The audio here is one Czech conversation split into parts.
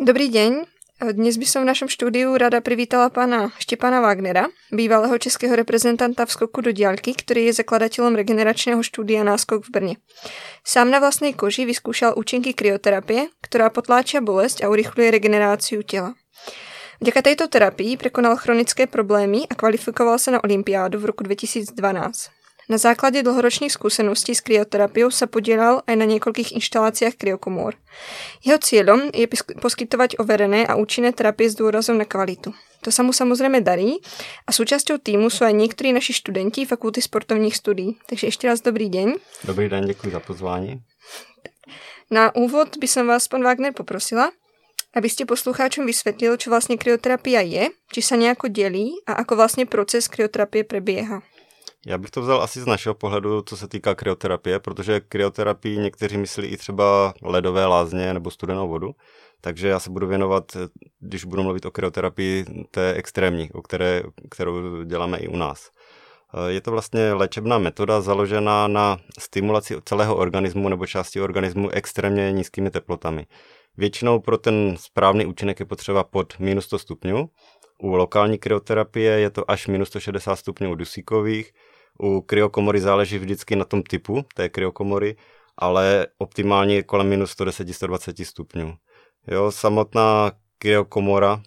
Dobrý deň. Dnes by som v našom štúdiu rada privítala pána Štepana Wagnera, bývalého českého reprezentanta v skoku do diaľky, ktorý je zakladateľom regeneračného štúdia Náskok v Brne. Sám na vlastnej koži vyskúšal účinky kryoterapie, ktorá potláča bolesť a urychluje regeneráciu tela. Vďaka tejto terapii prekonal chronické problémy a kvalifikoval sa na olympiádu v roku 2012. Na základě dlhoročných zkušeností s kryoterapiou sa podielal aj na niekoľkých inštaláciách kryokomôr. Jeho cieľom je poskytovať overené a účinné terapie s dôrazom na kvalitu. To sa mu samozrejme darí a súčasťou týmu sú aj niektorí naši študenti Fakulty sportovních studií. Takže ešte raz dobrý deň. Dobrý den, děkuji za pozvání. Na úvod by som vás, pán Wagner, poprosila, aby ste poslucháčom vysvetlil, čo vlastne kryoterapia je, či sa nejako delí a ako vlastne proces kryoterapie prebieha. Já bych to vzal asi z našeho pohledu, co se týká kryoterapie, protože kryoterapii někteří myslí i třeba ledové lázně nebo studenou vodu. Takže já se budu věnovat, když budu mluvit o kryoterapii, té extrémní, o které, kterou děláme i u nás. Je to vlastně léčebná metoda založená na stimulaci celého organismu nebo části organismu extrémně nízkými teplotami. Většinou pro ten správný účinek je potřeba pod minus 100 stupňů. U lokální kryoterapie je to až minus 160 stupňů dusíkových, u kryokomory záleží vždycky na tom typu té kryokomory, ale optimálně je kolem minus 110-120 stupňů. Jo, samotná kryokomora uh,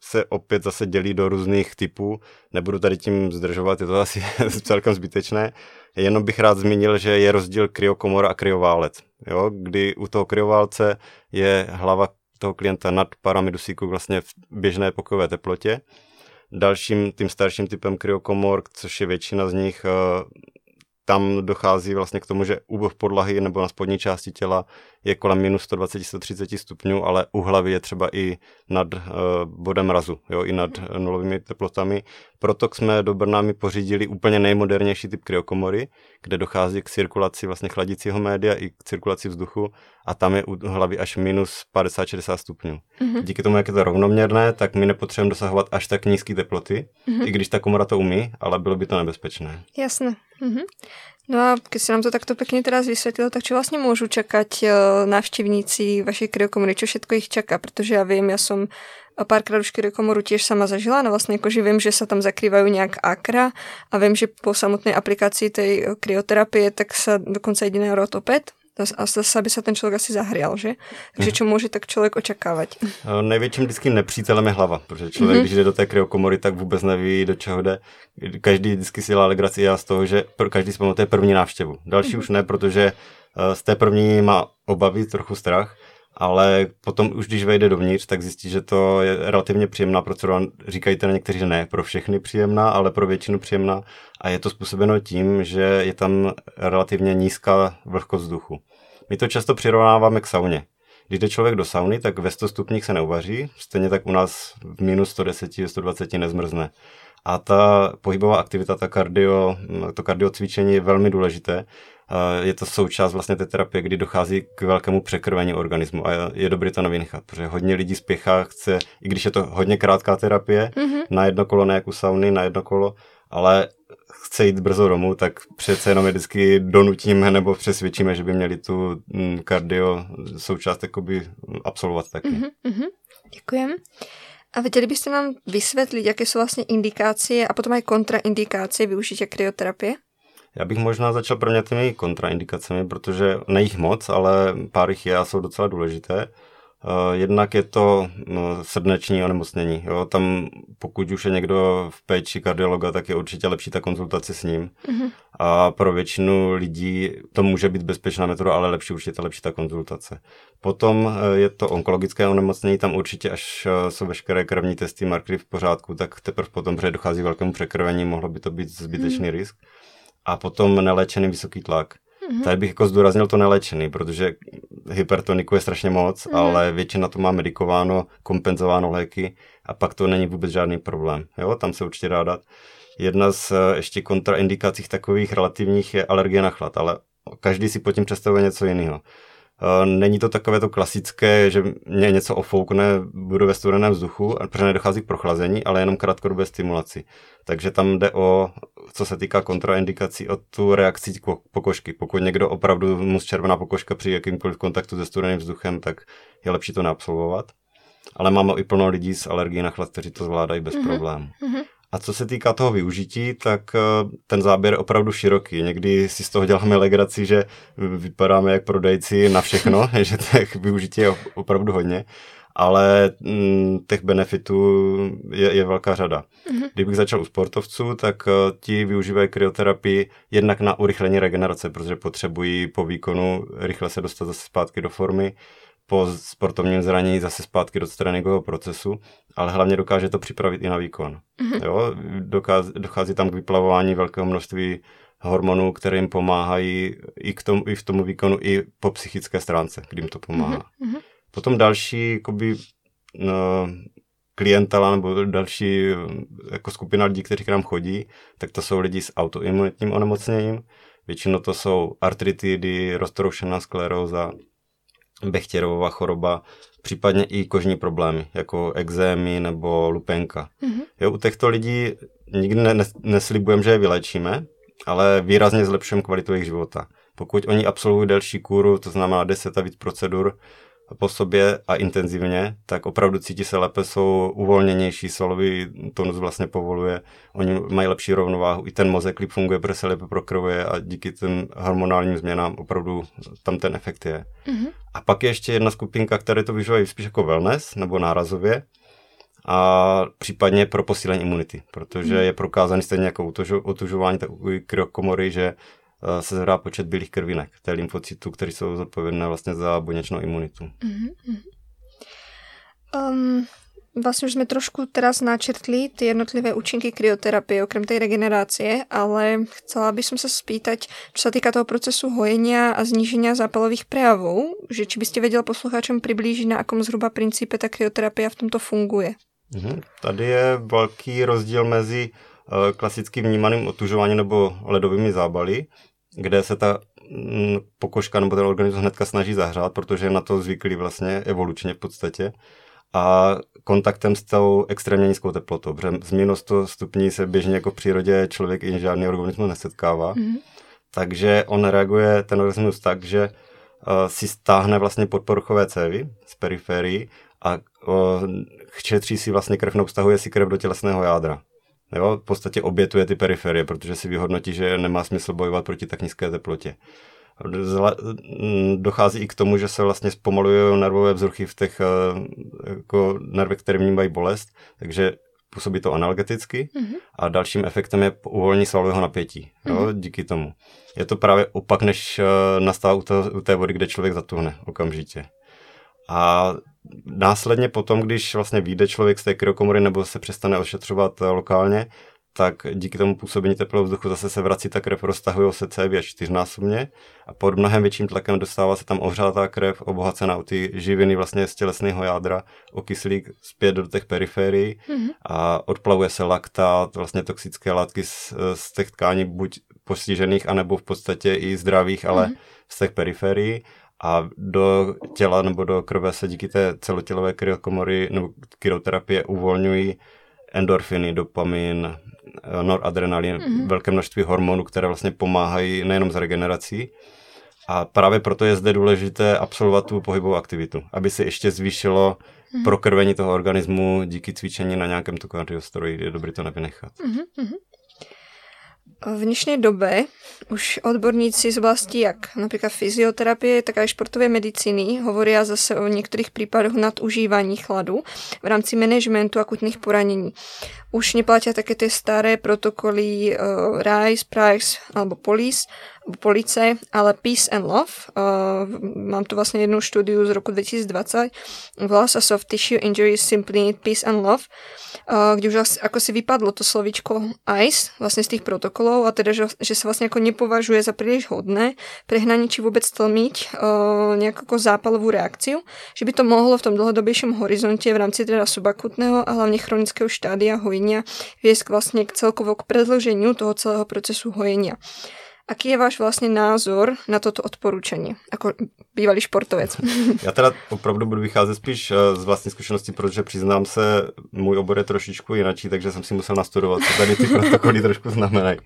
se opět zase dělí do různých typů. Nebudu tady tím zdržovat, je to asi celkem zbytečné. Jenom bych rád zmínil, že je rozdíl kryokomora a kryoválec. Jo, kdy u toho kryoválce je hlava toho klienta nad parami dusíku vlastně v běžné pokojové teplotě dalším, tím starším typem kryokomor, což je většina z nich, eh, tam dochází vlastně k tomu, že u podlahy nebo na spodní části těla je kolem minus 120-130 stupňů, ale u hlavy je třeba i nad uh, bodem mrazu, jo, i nad uh, nulovými teplotami. Proto jsme do Brna mi pořídili úplně nejmodernější typ kryokomory, kde dochází k cirkulaci vlastně chladicího média i k cirkulaci vzduchu a tam je u hlavy až minus 50-60 stupňů. Mm-hmm. Díky tomu, jak je to rovnoměrné, tak my nepotřebujeme dosahovat až tak nízké teploty, mm-hmm. i když ta komora to umí, ale bylo by to nebezpečné. Jasné. Mm-hmm. No a keď si nám to takto pekne teraz vysvetlil, tak čo vlastne môžu čakať uh, návštevníci vašej kryokomory, čo všetko ich čaká, protože ja viem, ja som párkrát už kryokomoru tiež sama zažila, no vlastne akože viem, že sa tam zakrývajú nejak akra a viem, že po samotnej aplikácii tej kryoterapie tak sa dokonca na rotopet, a zase by se ten člověk asi zahrial, že? Takže čo může tak člověk očekávat? Největším vždycky nepřítelem je hlava, protože člověk, mm-hmm. když jde do té kryokomory, tak vůbec neví, do čeho jde. Každý vždycky si dělá legraci já z toho, že každý si pamatuje první návštěvu. Další mm-hmm. už ne, protože eh, z té první má obavy, trochu strach, ale potom už když vejde dovnitř, tak zjistí, že to je relativně příjemná procedura. Říkají teda někteří, že ne pro všechny příjemná, ale pro většinu příjemná a je to způsobeno tím, že je tam relativně nízká vlhkost vzduchu. My to často přirovnáváme k sauně. Když jde člověk do sauny, tak ve 100 stupních se neuvaří, stejně tak u nás v minus 110, 120 nezmrzne. A ta pohybová aktivita, ta kardio, to kardiocvičení je velmi důležité, je to součást vlastně té terapie, kdy dochází k velkému překrvení organismu a je dobré to nevynechat, protože hodně lidí spěchá, chce, i když je to hodně krátká terapie, mm-hmm. na jedno kolo, ne jako sauny, na jedno kolo, ale chce jít brzo domů, tak přece jenom je vždycky donutíme nebo přesvědčíme, že by měli tu mm, kardio součást jakoby absolvovat taky. Mm-hmm, Děkujem. A vedeli byste nám vysvětlit, jaké jsou vlastně indikácie a potom aj kontraindikácie využití kryoterapie? Já bych možná začal prvně těmi kontraindikacemi, protože nejich moc, ale pár jich je a jsou docela důležité. Uh, jednak je to no, srdeční onemocnění. Jo? Tam pokud už je někdo v péči kardiologa, tak je určitě lepší ta konzultace s ním. Mm-hmm. A pro většinu lidí to může být bezpečná metoda, ale lepší určitě lepší ta konzultace. Potom uh, je to onkologické onemocnění, tam určitě až uh, jsou veškeré krevní testy, markery v pořádku, tak teprve potom, protože dochází k velkému překrvení, mohlo by to být zbytečný mm-hmm. risk a potom neléčený vysoký tlak. Mm-hmm. Tady bych jako zdůraznil to neléčený, protože hypertoniku je strašně moc, mm-hmm. ale většina to má medikováno, kompenzováno léky a pak to není vůbec žádný problém. Jo, tam se určitě dá dát. Jedna z eh, ještě kontraindikací takových relativních je alergie na chlad, ale každý si pod tím představuje něco jiného. Není to takové to klasické, že mě něco ofoukne, budu ve studeném vzduchu, protože nedochází k prochlazení, ale jenom krátkodobé stimulaci. Takže tam jde o, co se týká kontraindikací, o tu reakci pokožky. Pokud někdo opravdu mu červená pokožka při jakýmkoliv kontaktu se studeným vzduchem, tak je lepší to neabsolvovat. Ale máme i plno lidí s alergií na chlad, kteří to zvládají bez mm-hmm. problémů. Mm-hmm. A co se týká toho využití, tak eh, ten záběr je opravdu široký. Někdy si z toho děláme legraci, že vypadáme jak prodejci na všechno, že těch využití je opravdu hodně, ale mm, těch benefitů je, je velká řada. Mm-hmm. Kdybych začal u sportovců, tak eh, ti využívají kryoterapii jednak na urychlení regenerace, protože potřebují po výkonu rychle se dostat zase zpátky do formy po sportovním zranění zase zpátky do tréninkového procesu, ale hlavně dokáže to připravit i na výkon. Mm-hmm. Jo? Dokáz, dochází tam k vyplavování velkého množství hormonů, které jim pomáhají i, k tomu, i v tomu výkonu, i po psychické stránce, kdy jim to pomáhá. Mm-hmm. Potom další jakoby, no, klientela nebo další jako skupina lidí, kteří k nám chodí, tak to jsou lidi s autoimunitním onemocněním. Většinou to jsou artritidy, roztroušená skleróza, Bechtěrová choroba, případně i kožní problémy, jako exémy nebo lupenka. Mm-hmm. Jo, u těchto lidí nikdy ne, neslibujeme, že je vylečíme, ale výrazně zlepšujeme kvalitu jejich života. Pokud oni absolvují delší kůru, to znamená 10 a víc procedur, po sobě a intenzivně, tak opravdu cítí se lépe, jsou uvolněnější, svalový tonus vlastně povoluje, oni mají lepší rovnováhu, i ten mozek líp funguje, protože se lépe prokrvuje a díky těm hormonálním změnám opravdu tam ten efekt je. Mm-hmm. A pak je ještě jedna skupinka, které to využívají spíš jako wellness nebo nárazově, a případně pro posílení imunity, protože mm. je prokázaný stejně jako otužování, tak u kryokomory, že se zhrá počet bílých krvinek, té lymfocytů, které jsou zodpovědné vlastně za buněčnou imunitu. Mm-hmm. Um, Vlastně už jsme trošku teraz načrtli ty jednotlivé účinky kryoterapie, okrem tej regenerácie, ale chcela by som sa spýtať, čo sa týka toho procesu hojenia a zníženia zápalových prejavov, že či by ste vedel poslucháčom přiblížit, na akom zhruba princípe ta kryoterapia v tomto funguje. Mm-hmm. Tady je velký rozdíl mezi uh, klasicky vnímaným otužováním nebo ledovými zábaly, kde se ta mm, pokožka nebo ten organismus hnedka snaží zahřát, protože je na to zvyklý vlastně evolučně v podstatě a kontaktem s tou extrémně nízkou teplotou, protože z minus 100 stupní se běžně jako v přírodě člověk i žádný organismus nesetkává. Mm. Takže on reaguje, ten organismus tak, že uh, si stáhne vlastně podporuchové cévy z periferií a uh, šetří si vlastně krev, nebo vztahuje si krev do tělesného jádra. Jo, v podstatě obětuje ty periferie, protože si vyhodnotí, že nemá smysl bojovat proti tak nízké teplotě. Dochází i k tomu, že se vlastně zpomalují nervové vzruchy v těch eh, jako nervech, které vnímají bolest, takže působí to analgeticky mm-hmm. a dalším efektem je uvolnění svalového napětí jo, mm-hmm. díky tomu. Je to právě opak, než eh, nastává u, to, u té vody, kde člověk zatuhne okamžitě. A následně potom, když vlastně vyjde člověk z té kryokomory nebo se přestane ošetřovat eh, lokálně, tak díky tomu působení teplého vzduchu zase se vrací ta krev, roztahují se cévy čtyřnásobně a pod mnohem větším tlakem dostává se tam ohřátá krev, obohacená o ty živiny vlastně z tělesného jádra, o kyslík zpět do těch periférií mm-hmm. a odplavuje se laktát, vlastně toxické látky z, z těch tkání buď postižených, anebo v podstatě i zdravých, ale mm-hmm. z těch periférií a do těla nebo do krve se díky té celotělové kryokomory nebo kryoterapie uvolňují endorfiny, dopamin, noradrenalin, mm-hmm. velké množství hormonů, které vlastně pomáhají nejenom s regenerací, a právě proto je zde důležité absolvovat tu pohybovou aktivitu, aby se ještě zvýšilo mm-hmm. prokrvení toho organismu díky cvičení na nějakém tu kardiostroji. Je dobré to nevynechat. Mm-hmm. V dnešnej dobe už odborníci z oblasti jak napríklad fyzioterapie, tak aj športovej medicíny hovoria zase o niektorých prípadoch nadužívaní chladu v rámci managementu akutných poranení. Už neplatia také tie staré protokoly uh, RISE, PRICE alebo POLICE, police, ale Peace and Love. Uh, mám tu vlastně jednu studiu z roku 2020. Volá sa Soft Tissue Injuries Simply Peace and Love, uh, kde už asi, ako si vypadlo to slovičko ICE vlastně z tých protokolov a teda, že, že sa vlastne ako nepovažuje za príliš hodné prehnaní či vôbec tlmiť uh, nejakú zápalovú reakciu, že by to mohlo v tom dlhodobejšom horizonte v rámci teda subakutného a hlavne chronického štádia hojenia viesť vlastne k celkovo k toho celého procesu hojenia. Aký je váš vlastně názor na toto odporučení, jako bývalý športovec? Já teda opravdu budu vycházet spíš eh, z vlastní zkušenosti, protože přiznám se, můj obor je trošičku jinačí, takže jsem si musel nastudovat, co tady ty protokoly trošku znamenají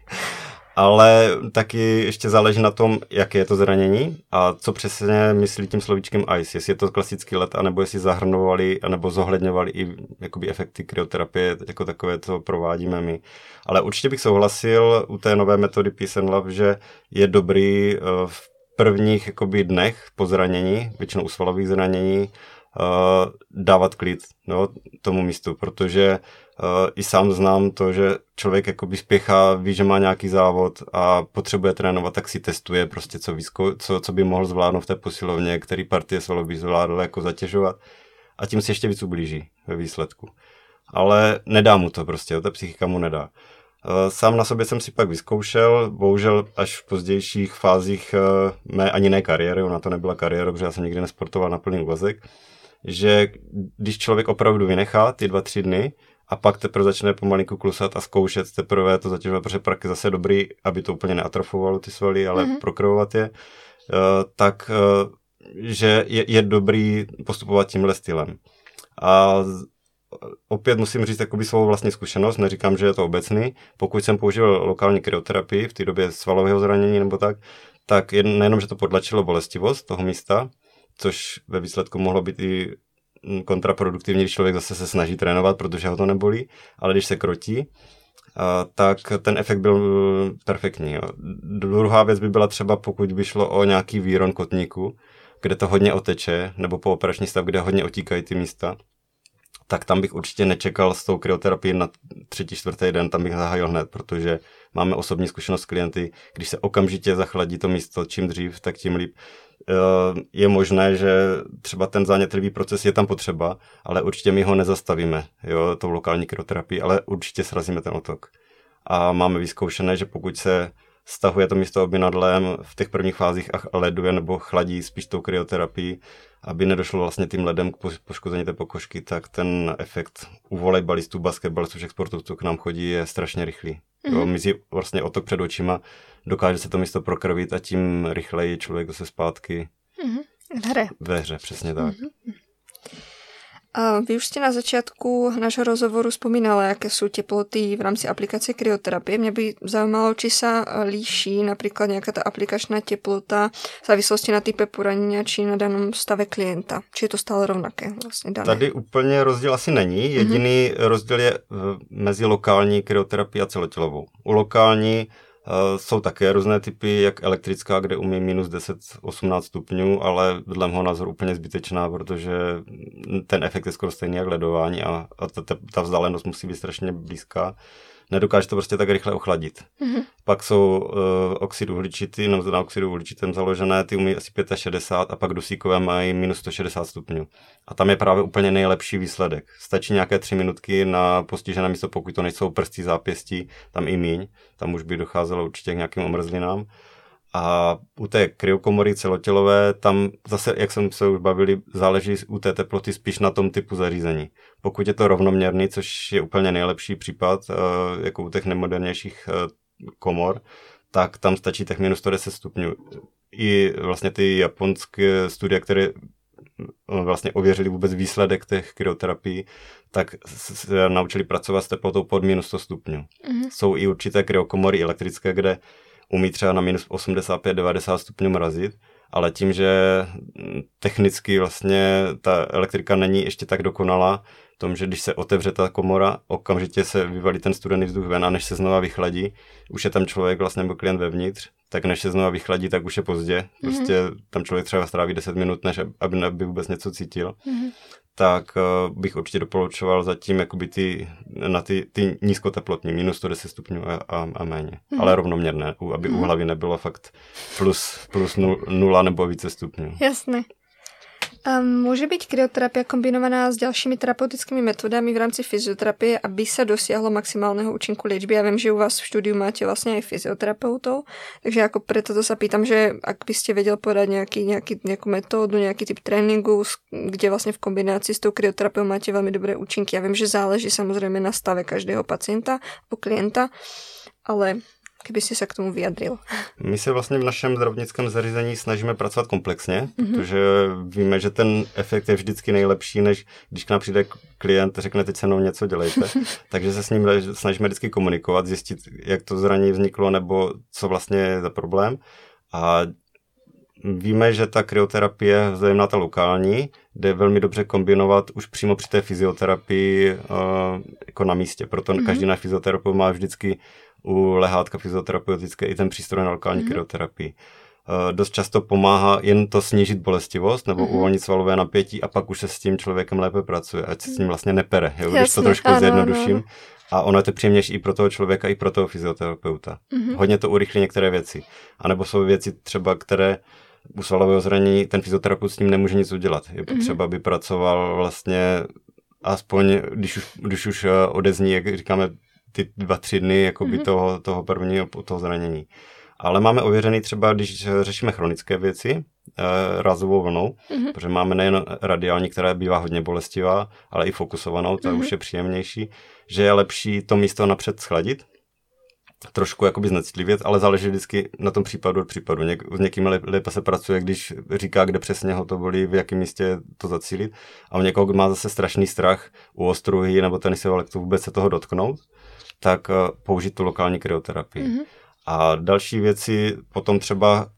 ale taky ještě záleží na tom, jaké je to zranění a co přesně myslí tím slovíčkem ICE, jestli je to klasický let, anebo jestli zahrnovali, anebo zohledňovali i jakoby efekty kryoterapie, jako takové, co provádíme my. Ale určitě bych souhlasil u té nové metody Peace and Love, že je dobrý eh, v prvních jakoby dnech po zranění, většinou u svalových zranění, dávat klid no, tomu místu, protože uh, i sám znám to, že člověk jakoby spěchá, ví, že má nějaký závod a potřebuje trénovat, tak si testuje prostě, co, výzko, co, co by mohl zvládnout v té posilovně, který partie svalů by zvládl jako zatěžovat a tím si ještě víc ublíží ve výsledku. Ale nedá mu to prostě, ta psychika mu nedá. Sám na sobě jsem si pak vyzkoušel, bohužel až v pozdějších fázích mé ani ne kariéry, ona to nebyla kariéra, protože já jsem nikdy nesportoval na plný úvazek, že když člověk opravdu vynechá ty dva, tři dny a pak teprve začne pomalinku klusat a zkoušet teprve to zatěžovat, protože prak je zase dobrý, aby to úplně neatrofovalo ty svaly, ale mm-hmm. prokrvovat je, eh, tak eh, že je, je dobrý postupovat tímhle stylem. A opět musím říct jakoby svou vlastní zkušenost, neříkám, že je to obecný. Pokud jsem použil lokální kryoterapii v té době svalového zranění nebo tak, tak nejenom, že to podlačilo bolestivost toho místa, což ve výsledku mohlo být i kontraproduktivní, když člověk zase se snaží trénovat, protože ho to nebolí, ale když se krotí, tak ten efekt byl perfektní. Jo. Druhá věc by byla třeba, pokud by šlo o nějaký výron kotníku, kde to hodně oteče, nebo po operační stav, kde hodně otíkají ty místa, tak tam bych určitě nečekal s tou kryoterapií na třetí, čtvrtý den, tam bych zahájil hned, protože máme osobní zkušenost s klienty, když se okamžitě zachladí to místo, čím dřív, tak tím líp. Eh, je možné, že třeba ten zánětlivý proces je tam potřeba, ale určitě my ho nezastavíme, jo, tou lokální kryoterapii, ale určitě srazíme ten otok. A máme vyzkoušené, že pokud se stahuje to místo obinadlem v těch prvních fázích a leduje nebo chladí spíš tou kryoterapii, aby nedošlo vlastně tím ledem k poškození té pokožky, tak ten efekt u volejbalistů, basketbalistů, všech sportovců k nám chodí je strašně rychlý. Mm-hmm. Jo, mizí vlastně otok před očima, dokáže se to místo prokrvit a tím rychleji člověk zase zpátky mm-hmm. v hře. Ve hře, přesně tak. Mm-hmm. A vy už jste na začátku našeho rozhovoru vzpomínala, jaké jsou teploty v rámci aplikace kryoterapie. Mě by zajímalo, či se líší například nějaká ta aplikačná teplota v závislosti na type poranění či na daném stave klienta. Či je to stále rovnaké? Vlastně dané? Tady úplně rozdíl asi není. Jediný mm-hmm. rozdíl je mezi lokální kryoterapií a celotělovou. U lokální Eh, jsou také různé typy, jak elektrická, kde umí minus 10-18 stupňů, ale dle mého názoru úplně zbytečná, protože ten efekt je skoro stejný jak ledování a, a ta, ta vzdálenost musí být strašně blízká nedokáže to prostě tak rychle ochladit. Mm-hmm. Pak jsou uh, oxid uhličitý, nebo na oxidu uhličitém založené, ty umí asi 65 a pak dusíkové mají minus 160 stupňů. A tam je právě úplně nejlepší výsledek. Stačí nějaké tři minutky na postižené místo, pokud to nejsou prstí, zápěstí, tam i míň, tam už by docházelo určitě k nějakým omrzlinám. A u té kryokomory celotělové, tam zase, jak jsem se už bavili, záleží u té teploty spíš na tom typu zařízení. Pokud je to rovnoměrný, což je úplně nejlepší případ, eh, jako u těch nemodernějších eh, komor, tak tam stačí těch minus 110 stupňů. I vlastně ty japonské studie, které eh, vlastně ověřili vůbec výsledek těch kryoterapií, tak se naučili pracovat s teplotou pod minus 100 stupňů. Mm-hmm. Jsou i určité kryokomory elektrické, kde umí třeba na minus 85-90 stupňů mrazit, ale tím, že technicky vlastně ta elektrika není ještě tak dokonalá, v tom, že když se otevře ta komora, okamžitě se vyvalí ten studený vzduch ven a než se znova vychladí, už je tam člověk vlastně nebo klient vevnitř, tak než se znova vychladí, tak už je pozdě. Prostě mm-hmm. tam člověk třeba stráví 10 minut, než aby, aby vůbec něco cítil. Mm-hmm tak uh, bych určitě doporučoval zatím jakoby ty, na ty, ty nízkoteplotní, minus 110 stupňů a, a, a méně. Mm. Ale rovnoměrné, aby mm. u hlavy nebylo fakt plus, plus nula nebo více stupňů. Jasné. Může být kryoterapie kombinovaná s dalšími terapeutickými metodami v rámci fyzioterapie, aby se dosiahlo maximálního účinku léčby. Já vím, že u vás v studiu máte vlastně i fyzioterapeutov, takže jako preto to se pýtam, že ak byste věděl podat nějaký, nějaký, nějakou metodu, nějaký typ tréninku, kde vlastně v kombinaci s tou kryoterapiou máte velmi dobré účinky. Já vím, že záleží samozřejmě na stave každého pacienta nebo klienta, ale kdyby si se k tomu vyjadril. My se vlastně v našem zdravotnickém zařízení snažíme pracovat komplexně, mm-hmm. protože víme, že ten efekt je vždycky nejlepší, než když k nám přijde klient, řekne teď se mnou něco dělejte. Takže se s ním snažíme vždycky komunikovat, zjistit, jak to zranění vzniklo nebo co vlastně je za problém. A Víme, že ta kryoterapie, zejména ta lokální, jde velmi dobře kombinovat už přímo při té fyzioterapii uh, jako na místě. Proto mm-hmm. každý náš fyzioterapeut má vždycky u lehátka fyzioterapeutické i ten přístroj na lokální mm-hmm. kryoterapii. Uh, dost často pomáhá jen to snížit bolestivost nebo mm-hmm. uvolnit svalové napětí a pak už se s tím člověkem lépe pracuje, ať se s ním mhm. vlastně nepere, jo, Jasně, když to trošku ano, zjednoduším. Ano. A ono je to příjemnější i pro toho člověka, i pro toho fyzioterapeuta. Mm-hmm. Hodně to urychlí některé věci. A nebo jsou věci třeba, které u svalového zranění ten fyzioterapeut s ním nemůže nic udělat. Je mhm. potřeba, aby pracoval vlastně aspoň, když už, když už eh, odezní, jak říkáme, ty dva, tři dny jakoby mm-hmm. toho, toho prvního toho zranění. Ale máme ověřený třeba, když řešíme chronické věci, eh, razovou vlnou, mm-hmm. protože máme nejen radiální, která bývá hodně bolestivá, ale i fokusovanou, to mm-hmm. už je příjemnější, že je lepší to místo napřed schladit, trošku jakoby znecitlivět, ale záleží vždycky na tom případu od případu. Něk, s někým lépe se pracuje, když říká, kde přesně ho to bolí, v jakém místě to zacílit. A u někoho, kdo má zase strašný strach u ostruhy nebo tenisového lektu vůbec se toho dotknout, tak uh, použít tu lokální kryoterapii. Mm-hmm. A další věci potom třeba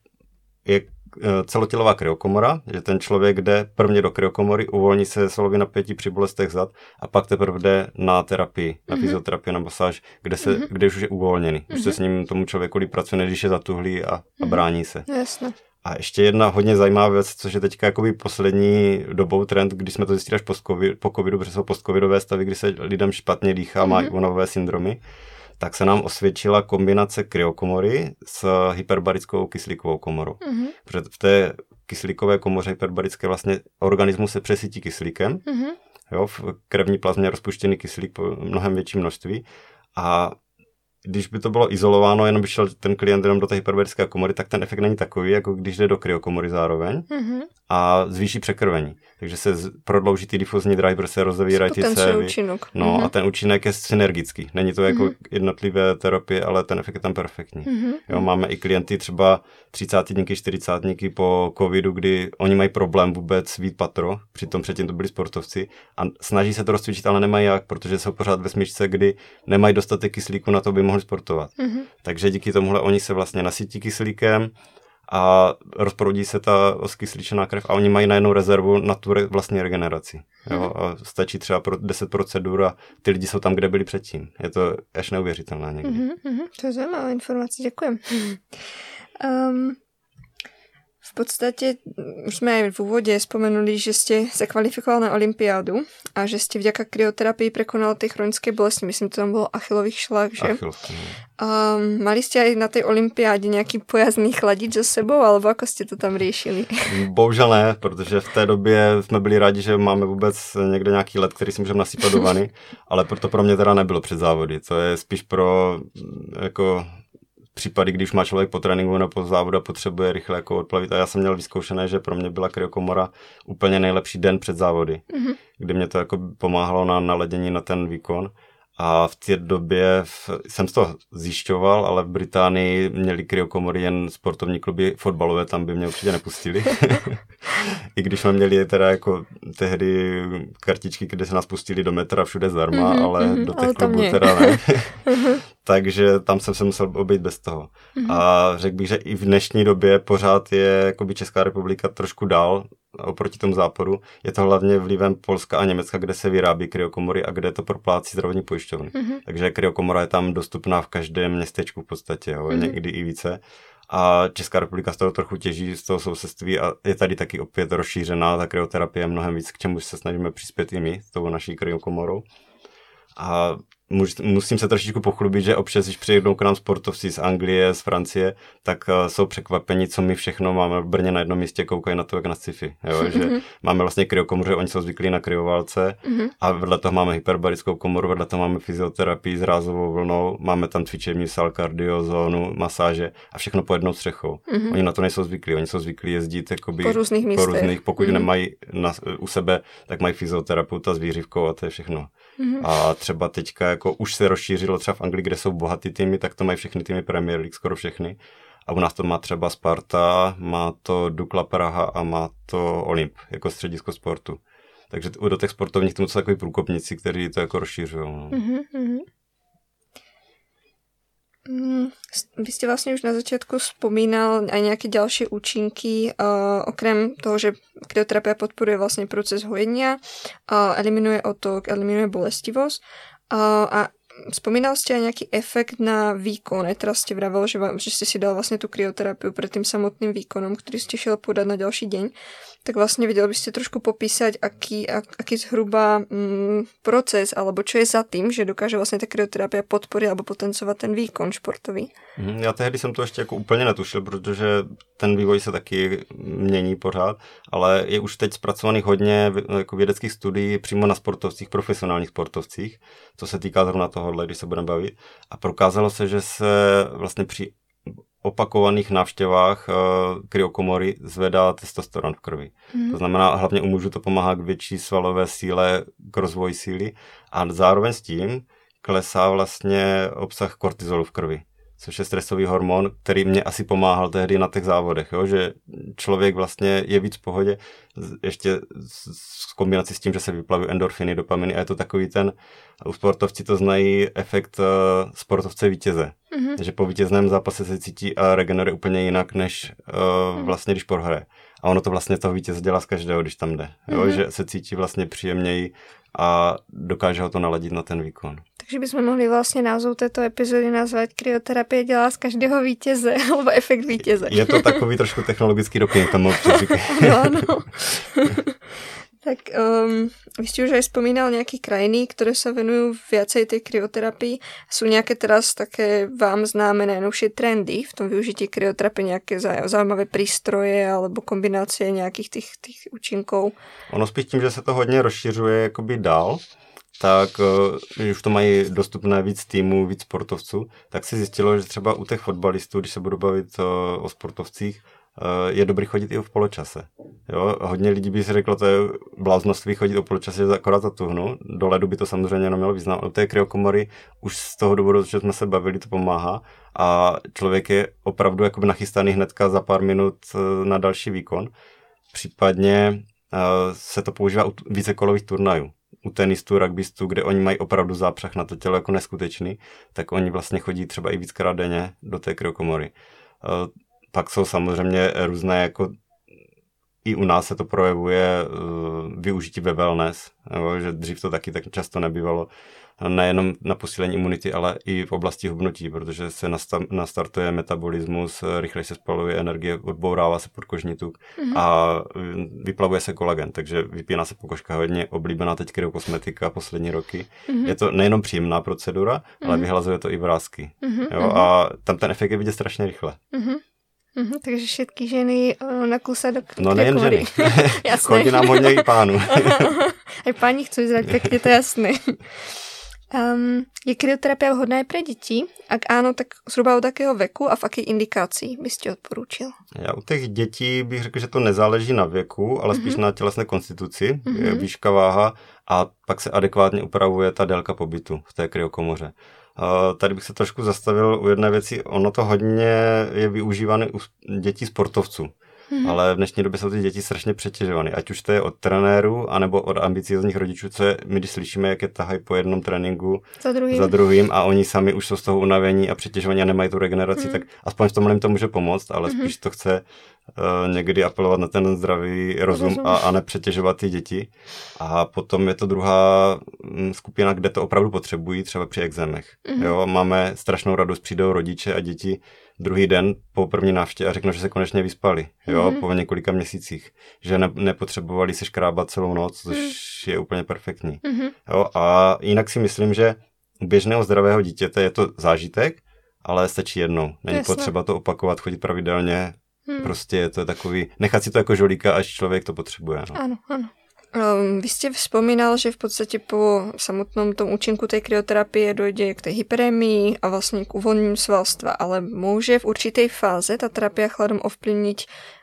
je Eh, celotělová kryokomora, že ten člověk jde prvně do kryokomory, uvolní se svalový napětí při bolestech zad a pak teprve jde na terapii, na mm-hmm. fyzioterapii, na masáž, kde, se, mm-hmm. kde už je uvolněný. Mm-hmm. Už se mhm. s ním tomu člověku líp pracuje, když je zatuhlý a, a mhm. brání se. Jasně. A ještě jedna hodně zajímavá věc, což je teďka jakoby poslední dobou trend, když jsme to zjistili až po, COVID, po covidu, protože jsou postcovidové stavy, kdy se lidem špatně dýchá, mm-hmm. má vonové syndromy, tak se nám osvědčila kombinace kryokomory s hyperbarickou kyslíkovou komorou. Mm-hmm. Protože v té kyslíkové komoře hyperbarické vlastně organismus se přesytí kyslíkem, mm-hmm. jo, v krevní plazmě je rozpuštěný kyslík po mnohem větší množství a když by to bylo izolováno, jenom by šel ten klient jenom do té hyperbarické komory, tak ten efekt není takový, jako když jde do kryokomory zároveň mm-hmm. a zvýší překrvení. Takže se prodlouží ty difuzní dráhy, protože se rozevírají ty cévy. Účinek. No mm-hmm. a ten účinek je synergický. Není to jako mm-hmm. jednotlivé terapie, ale ten efekt je tam perfektní. Mm-hmm. Jo, máme i klienty třeba 30 dníky, 40 dníky po covidu, kdy oni mají problém vůbec vít patro, přitom předtím to byli sportovci a snaží se to rozcvičit, ale nemají jak, protože jsou pořád ve smyčce, kdy nemají dostatek kyslíku na to, aby mohli sportovat. Mm-hmm. Takže díky tomuhle oni se vlastně nasytí kyslíkem a rozproudí se ta oskysličená krev a oni mají najednou rezervu na tu re, vlastní regeneraci. Jo? Mm-hmm. A stačí třeba pro 10 procedur a ty lidi jsou tam, kde byli předtím. Je to až neuvěřitelné někdy. Mm-hmm, to je zajímavá informace, děkujem. Um, v podstatě už jsme v úvode spomenuli, že ste sa kvalifikoval na Olympiádu a že ste vďaka kryoterapii prekonal tie chronické bolesti. Myslím, to tam bolo achilových šlách, že? Um, mali ste aj na tej Olympiádě nějaký pojazdný chladič za sebou, alebo ako ste to tam riešili? Bohužel ne, protože v té době jsme byli rádi, že máme vůbec někde nějaký let, který si můžeme nasýpat do vany, ale proto pro mě teda nebylo před závody. To je spíš pro jako případy, když má člověk po tréninku nebo po závodu a potřebuje rychle jako odplavit. A já jsem měl vyzkoušené, že pro mě byla kryokomora úplně nejlepší den před závody, mm-hmm. kdy mě to jako pomáhalo na naledění na ten výkon. A v té době v, jsem to zjišťoval, ale v Británii měli kryokomory jen sportovní kluby fotbalové, tam by mě určitě nepustili. I když jsme měli teda jako tehdy kartičky, kde se nás pustili do metra všude zdarma, mm-hmm, ale mm-hmm, do těch klubů teda ne. Takže tam jsem se musel obejít bez toho. Mm-hmm. A řekl bych, že i v dnešní době pořád je jakoby Česká republika trošku dál oproti tomu západu. Je to hlavně vlivem Polska a Německa, kde se vyrábí kryokomory a kde to proplácí zdravotní pojišťovny. Mm-hmm. Takže kryokomora je tam dostupná v každém městečku v podstatě, jo, mm-hmm. někdy i více. A Česká republika z toho trochu těží z toho sousedství a je tady taky opět rozšířená ta kryoterapie mnohem víc, k čemu se snažíme přispět i my s tou naší kryokomorou. A musím se trošičku pochlubit, že občas, když přijedou k nám sportovci z Anglie, z Francie, tak uh, jsou překvapeni, co my všechno máme v Brně na jednom místě, koukají na to, jak na sci-fi. Jo? že mm-hmm. máme vlastně kryokomoru, oni jsou zvyklí na kryovalce mm-hmm. a vedle toho máme hyperbarickou komoru, vedle toho máme fyzioterapii s rázovou vlnou, máme tam cvičební sal, kardiozónu, masáže a všechno po jednou střechou. Mm-hmm. Oni na to nejsou zvyklí, oni jsou zvyklí jezdit jakoby, po různých místech. Po různých, pokud mm-hmm. nemají na, u sebe, tak mají fyzioterapeuta s výřivkou a to je všechno. Mm-hmm. A třeba teďka jako už se rozšířilo třeba v Anglii, kde jsou bohatý týmy, tak to mají všechny týmy Premier League, skoro všechny. A u nás to má třeba Sparta, má to Dukla Praha a má to Olymp jako středisko sportu. Takže do těch sportovních tomu jsou takový průkopníci, kteří to jako rozšířují. No. Mm-hmm. Mm, vy jste vlastně už na začátku vzpomínal aj nějaké další účinky, uh, okrem toho, že krioterapia podporuje vlastně proces hojenia, uh, eliminuje otok, eliminuje bolestivost uh, a Spomínal jste nějaký efekt na výkon, ne? Teraz jste vravel, že, že jste si dal vlastně tu krioterapii před tím samotným výkonem, který jste šel podat na další den tak vlastne vedeli by ste trošku popísať, aký, ak, aký zhruba mm, proces, alebo čo je za tým, že dokáže vlastně ta krioterapia podporit alebo potencovat ten výkon športový. Mhm, já tehdy jsem to ještě jako úplně netušil, protože ten vývoj se taky mění pořád, ale je už teď zpracovaných hodně jako vědeckých studií přímo na sportovcích, profesionálních sportovcích, co se týká zrovna tohohle, když se budeme bavit. A prokázalo se, že se vlastně při opakovaných návštěvách uh, kryokomory zvedá testosteron v krvi. Mm. To znamená, hlavně u mužů to pomáhá k větší svalové síle, k rozvoji síly a zároveň s tím klesá vlastně obsah kortizolu v krvi což je stresový hormon, který mě asi pomáhal tehdy na těch závodech, jo? že člověk vlastně je víc v pohodě, ještě s kombinací s tím, že se vyplavují endorfiny, dopaminy a je to takový ten, u sportovci to znají efekt uh, sportovce vítěze, mm-hmm. že po vítězném zápase se cítí a regeneruje úplně jinak, než uh, vlastně když prohraje. A ono to vlastně toho vítěze dělá z každého, když tam jde. Jo? Mm-hmm. Že se cítí vlastně příjemněji a dokáže ho to naladit na ten výkon. Takže bychom mohli vlastně názov této epizody nazvat Krioterapie dělá z každého vítěze, nebo efekt vítěze. Je to takový trošku technologický doplněk, tomu ano. Tak um, vy ste už aj spomínal nejaké krajiny, ktoré sa venujú viacej tej krioterapii. Sú nejaké teraz také vám známe najnovšie trendy v tom využití krioterapie, nejaké zaujímavé prístroje alebo kombinácie nejakých tých, tých účinkov? Ono spíš tím, že se to hodně rozšiřuje jakoby dál, tak když eh, už to mají dostupné víc týmů, víc sportovců, tak se zjistilo, že třeba u těch fotbalistů, když se budu bavit eh, o sportovcích, Eh, je dobrý chodit i v poločase. Jo? Hodně lidí by si řeklo, to je bláznoství chodit o poločase, že akorát zatuhnu. Do ledu by to samozřejmě jenom mělo význam. U té kryokomory už z toho důvodu, že jsme se bavili, to pomáhá a člověk je opravdu jakoby nachystaný hnedka za pár minut na další výkon. Případně se to používá u vícekolových turnajů u tenistů, rugbystů, kde oni mají opravdu zápřah na to tělo jako neskutečný, tak oni vlastně chodí třeba i víckrát denně do té kryokomory pak jsou samozřejmě různé jako i u nás se to projevuje uh, využití ve wellness, nebo, že dřív to taky tak často nebývalo, nejenom na posílení imunity, ale i v oblasti hubnutí, protože se nastartuje metabolismus, rychle se spaluje energie, odbourává se podkožní tuk mm-hmm. a vyplavuje se kolagen, takže vypíná se pokožka hodně oblíbená teď kosmetika poslední roky. Mm-hmm. Je to nejenom příjemná procedura, mm-hmm. ale vyhlazuje to i vrázky. Mm-hmm. Jo, mhm. a tam ten efekt je vidět strašně rychle. Mm-hmm. Mm-hmm, takže všetky ženy uh, na kuse do No nejen ženy. Chodí nám hodně i pánů. Aj páni chcú vyzerať pekne, to je jasné. Um, je krioterapia vhodná aj pre děti? Ak áno, tak zhruba od jakého veku a v jaké indikácii byste odporučil? Já u těch dětí bych řekl, že to nezáleží na věku, ale spíš mm-hmm. na tělesné konstituci, mm-hmm. výška, váha a pak se adekvátně upravuje ta délka pobytu v té kryokomoře. Tady bych se trošku zastavil u jedné věci. Ono to hodně je využívané u dětí sportovců. Mm-hmm. Ale v dnešní době jsou ty děti strašně přetěžované. Ať už to je od trenéru, anebo od ambiciozních rodičů, co je, my když slyšíme, jak je tahají po jednom tréninku za druhým. za druhým a oni sami už jsou z toho unavení a přetěžovaní a nemají tu regeneraci, mm. tak aspoň v tomhle jim to může pomoct, ale mm-hmm. spíš to chce uh, někdy apelovat na ten zdravý rozum a, a nepřetěžovat ty děti. A potom je to druhá mm, skupina, kde to opravdu potřebují, třeba při exémech. Mm-hmm. Jo, máme strašnou radost, přijdou rodiče a děti druhý den po první návštěvě a řeknou, že se konečně vyspali, jo, mm-hmm. po několika měsících, že ne, nepotřebovali se škrábat celou noc, což mm. je úplně perfektní. Mm-hmm. Jo, a jinak si myslím, že u běžného zdravého dítěte je to zážitek, ale stačí jednou. Není Jasne. potřeba to opakovat, chodit pravidelně. Hmm. Prostě je to takový, nechat si to jako žolíka, až člověk to potřebuje. No. Ano, ano. Um, vy ste vzpomínal, že v podstate po samotnom tom účinku tej krioterapie dojde k tej hyperémii a vlastne k uvoľneniu svalstva, ale môže v určitej fáze tá terapia chladom ovplyvniť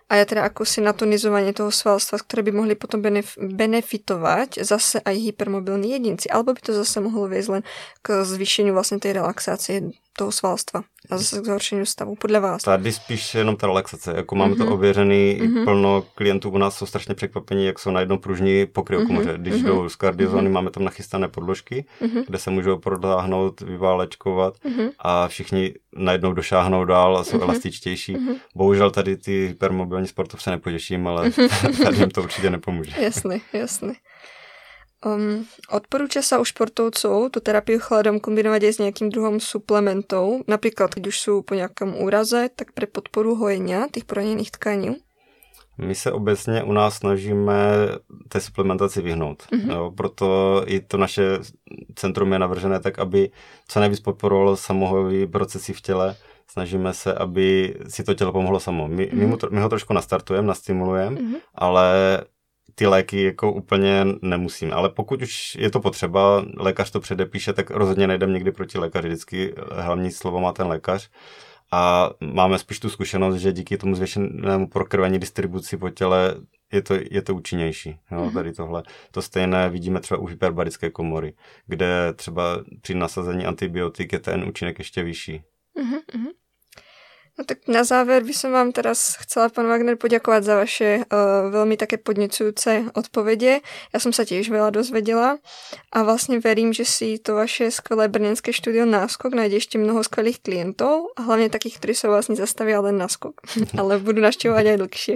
a je teda ako si na to nizovanie toho svalstva, ktoré by mohli potom benef- benefitovať zase aj hypermobilní jedinci, alebo by to zase mohlo viesť len k zvýšeniu vlastne tej relaxácie toho svalstva a zase k zhoršení stavu, podle vás? Tady spíš jenom ta relaxace, jako máme mm-hmm. to mhm. ověřený, mm-hmm. plno klientů u nás jsou strašně překvapení, jak jsou najednou pružní po kryokomoře. Mm-hmm. Když mm-hmm. jdou z kardiozóny, mm-hmm. máme tam nachystané podložky, mm-hmm. kde se můžou prodáhnout, vyválečkovat mm-hmm. a všichni najednou došáhnou dál a jsou mm-hmm. elastičtější. Mm-hmm. Bohužel tady ty hypermobilní sportovce nepotěším, ale mm-hmm. tady jim to určitě nepomůže. Jasný, jasný. Um, odporúča sa u športovcov tú terapiu chladom kombinovať aj s nejakým druhom suplementov, napríklad keď už sú po nejakom úraze, tak pre podporu hojenia tých poranených tkaní. My se obecně u nás snažíme té suplementaci vyhnout. Mm-hmm. Jo, proto i to naše centrum je navržené tak, aby co nejvíc podporovalo samohojové procesy v těle. Snažíme se, aby si to tělo pomohlo samo. My, mm-hmm. my, mu, my ho trošku nastartujeme, nastimulujeme, mm-hmm. ale ty léky jako úplně nemusím. Ale pokud už je to potřeba, lékař to předepíše, tak rozhodně nejdem někdy proti lékaři. Vždycky hlavní slovo má ten lékař. A máme spíš tu zkušenost, že díky tomu zvětšenému prokrvení distribuci po těle je to, je to účinnější. Jo, mm-hmm. tady tohle. To stejné vidíme třeba u hyperbarické komory, kde třeba při nasazení antibiotik je ten účinek ještě vyšší. Mm-hmm. No tak na záver by som vám teraz chcela, pán Wagner, poďakovať za vaše uh, veľmi také podnecujúce odpovede. Ja som sa tiež veľa dozvedela a vlastne verím, že si to vaše skvelé brněnské štúdio Náskok nájde ešte mnoho skvelých klientov a hlavne takých, ktorí sa vlastne zastavia len náskok, ale budú naštevovať aj dlhšie.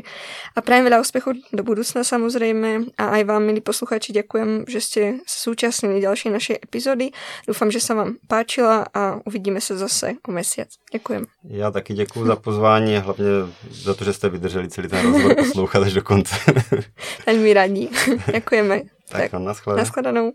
A prajem veľa úspechov do budúcna samozrejme a aj vám, milí posluchači, ďakujem, že ste súčasnili ďalšie našej epizody. Dúfam, že sa vám páčila a uvidíme sa zase o mesiac. Ďakujem. Ja taky ďakujem děkuji za pozvání a hlavně za to, že jste vydrželi celý ten rozhovor poslouchat až do konce. Velmi rádi. Děkujeme. Tak, tak naschledanou. naschledanou.